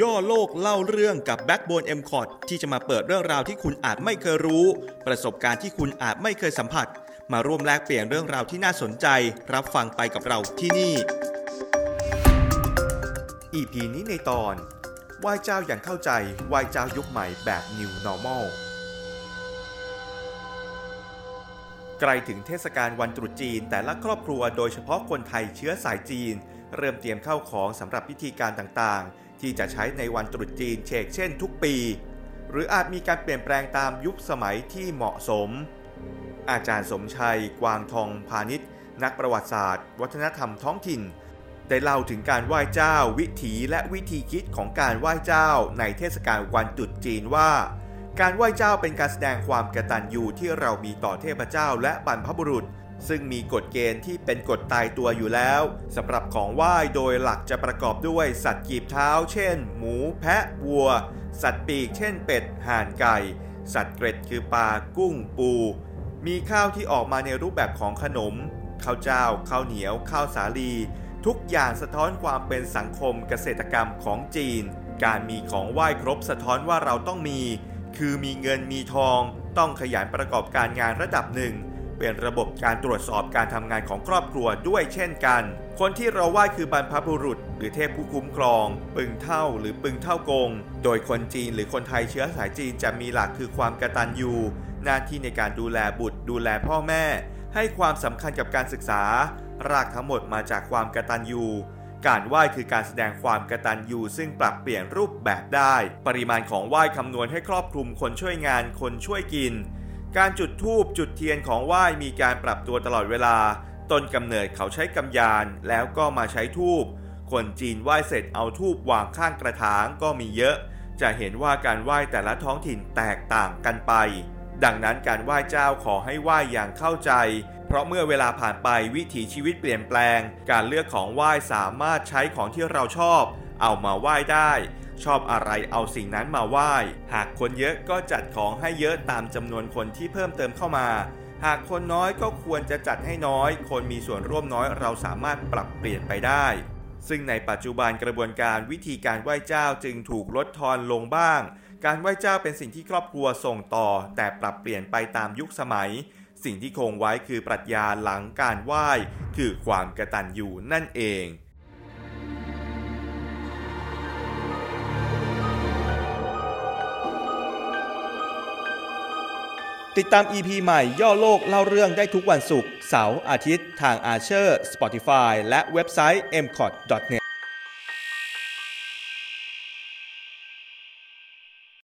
ย่อโลกเล่าเรื่องกับ Backbone m c o t ที่จะมาเปิดเรื่องราวที่คุณอาจไม่เคยรู้ ประสบการณ์ที่คุณอาจไม่เคยสัมผัส มาร่วมแลกเปลี่ยนเรื่องราวที่น่าสนใจ รับฟังไปกับเราที่นี่ EP นี้ในตอนไหว้เจ้าอย่างเข้าใจไหว้เจ้ายุคใหม่แบบ New Normal ใกล้ถึงเทศกาลวันตรุษจีนแต่ละครอบครัวโดยเฉพาะคนไทยเชื้อสายจีน เริ่มเตรียมเข้าของสำหรับพิธีการต่างๆ ที่จะใช้ในวันตรุษจีนเชกเช่นทุกปี หรืออาจมีการเปลี่ยนแปลงตามยุคสมัยที่เหมาะสม อาจารย์สมชัย กวางทองพาณิชย์ นักประวัติศาสตร์ วัฒนธรรมท้องถิ่น ได้เล่าถึงการไหว้เจ้าวิถีและวิธีคิดของการไหว้เจ้าในเทศกาลวันตรุษจีนว่าการไหว้เจ้าเป็นการแสดงความกตัญญูที่เรามีต่อเทพเจ้าและบรรพบุรุษ ซึ่งมีกฎเกณฑ์ที่เป็นกฎตายตัวอยู่แล้วสำหรับของไหว้โดยหลักจะประกอบด้วยสัตว์กีบเท้า เช่น หมู แพะ วัว สัตว์ปีก เช่น เป็ด ห่านไก่ สัตว์เกร็ดคือปลา กุ้ง ปู มีข้าวที่ออกมาในรูปแบบของขนม ข้าวเจ้า ข้าวเหนียว ข้าวสาลี ทุกอย่างสะท้อนความเป็นสังคมเกษตรกรรมของจีน การมีของไหว้ครบสะท้อนว่าเราต้องมี คือมีเงินมีทอง ต้องขยันประกอบการงานระดับหนึ่ง เป็นระบบการตรวจสอบการทำงานของครอบครัวด้วยเช่นกัน คนที่เราไหว้คือบรรพบุรุษ หรือเทพผู้คุ้มครอง ปึงเท่าหรือปึงเท่ากง โดยคนจีนหรือคนไทยเชื้อสายจีนจะมีหลักคือความกตัญญูหน้าที่ในการดูแลบุตร ดูแลพ่อแม่ ให้ความสำคัญกับการศึกษา รากทั้งหมดมาจากความกตัญญูการไหว้คือการแสดงความกตัญญูซึ่งปรับเปลี่ยนรูปแบบได้ ปริมาณของไหว้คำนวณให้ครอบคลุมคนช่วยงานคนช่วยกิน การจุดธูปจุดเทียนของไหว้มีการปรับตัวตลอดเวลา ต้นกำเนิดเขาใช้กำยานแล้วก็มาใช้ธูปคนจีนไหว้เสร็จเอาธูปวางข้างกระถางก็มีเยอะ จะเห็นว่าการไหว้แต่ละท้องถิ่นแตกต่างกันไป ดังนั้นการไหว้เจ้าขอให้ไหว้อย่างเข้าใจ เพราะเมื่อเวลาผ่านไปวิถีชีวิตเปลี่ยนแปลง การเลือกของไหว้สามารถใช้ของที่เราชอบ เอามาไหว้ได้ ชอบอะไรเอาสิ่งนั้นมาไหว้ หากคนเยอะก็จัดของให้เยอะตามจำนวนคนที่เพิ่มเติมเข้ามา หากคนน้อยก็ควรจะจัดให้น้อย คนมีส่วนร่วมน้อยเราสามารถปรับเปลี่ยนไปได้ ซึ่งในปัจจุบันกระบวนการวิธีการไหว้เจ้าจึงถูกลดทอนลงบ้าง การไหว้เจ้าเป็นสิ่งที่ครอบครัวส่งต่อ แต่ปรับเปลี่ยนไปตามยุคสมัย สิ่งที่คงไว้คือปรัชญาหลังการไหว้ คือความกระตัญญูนั่นเอง ติดตาม EP ใหม่ย่อโลกเล่าเรื่องได้ทุกวันศุกร์เสาร์อาทิตย์ทางอาเชอร์ Spotify และเว็บไซต์ m c o t n e t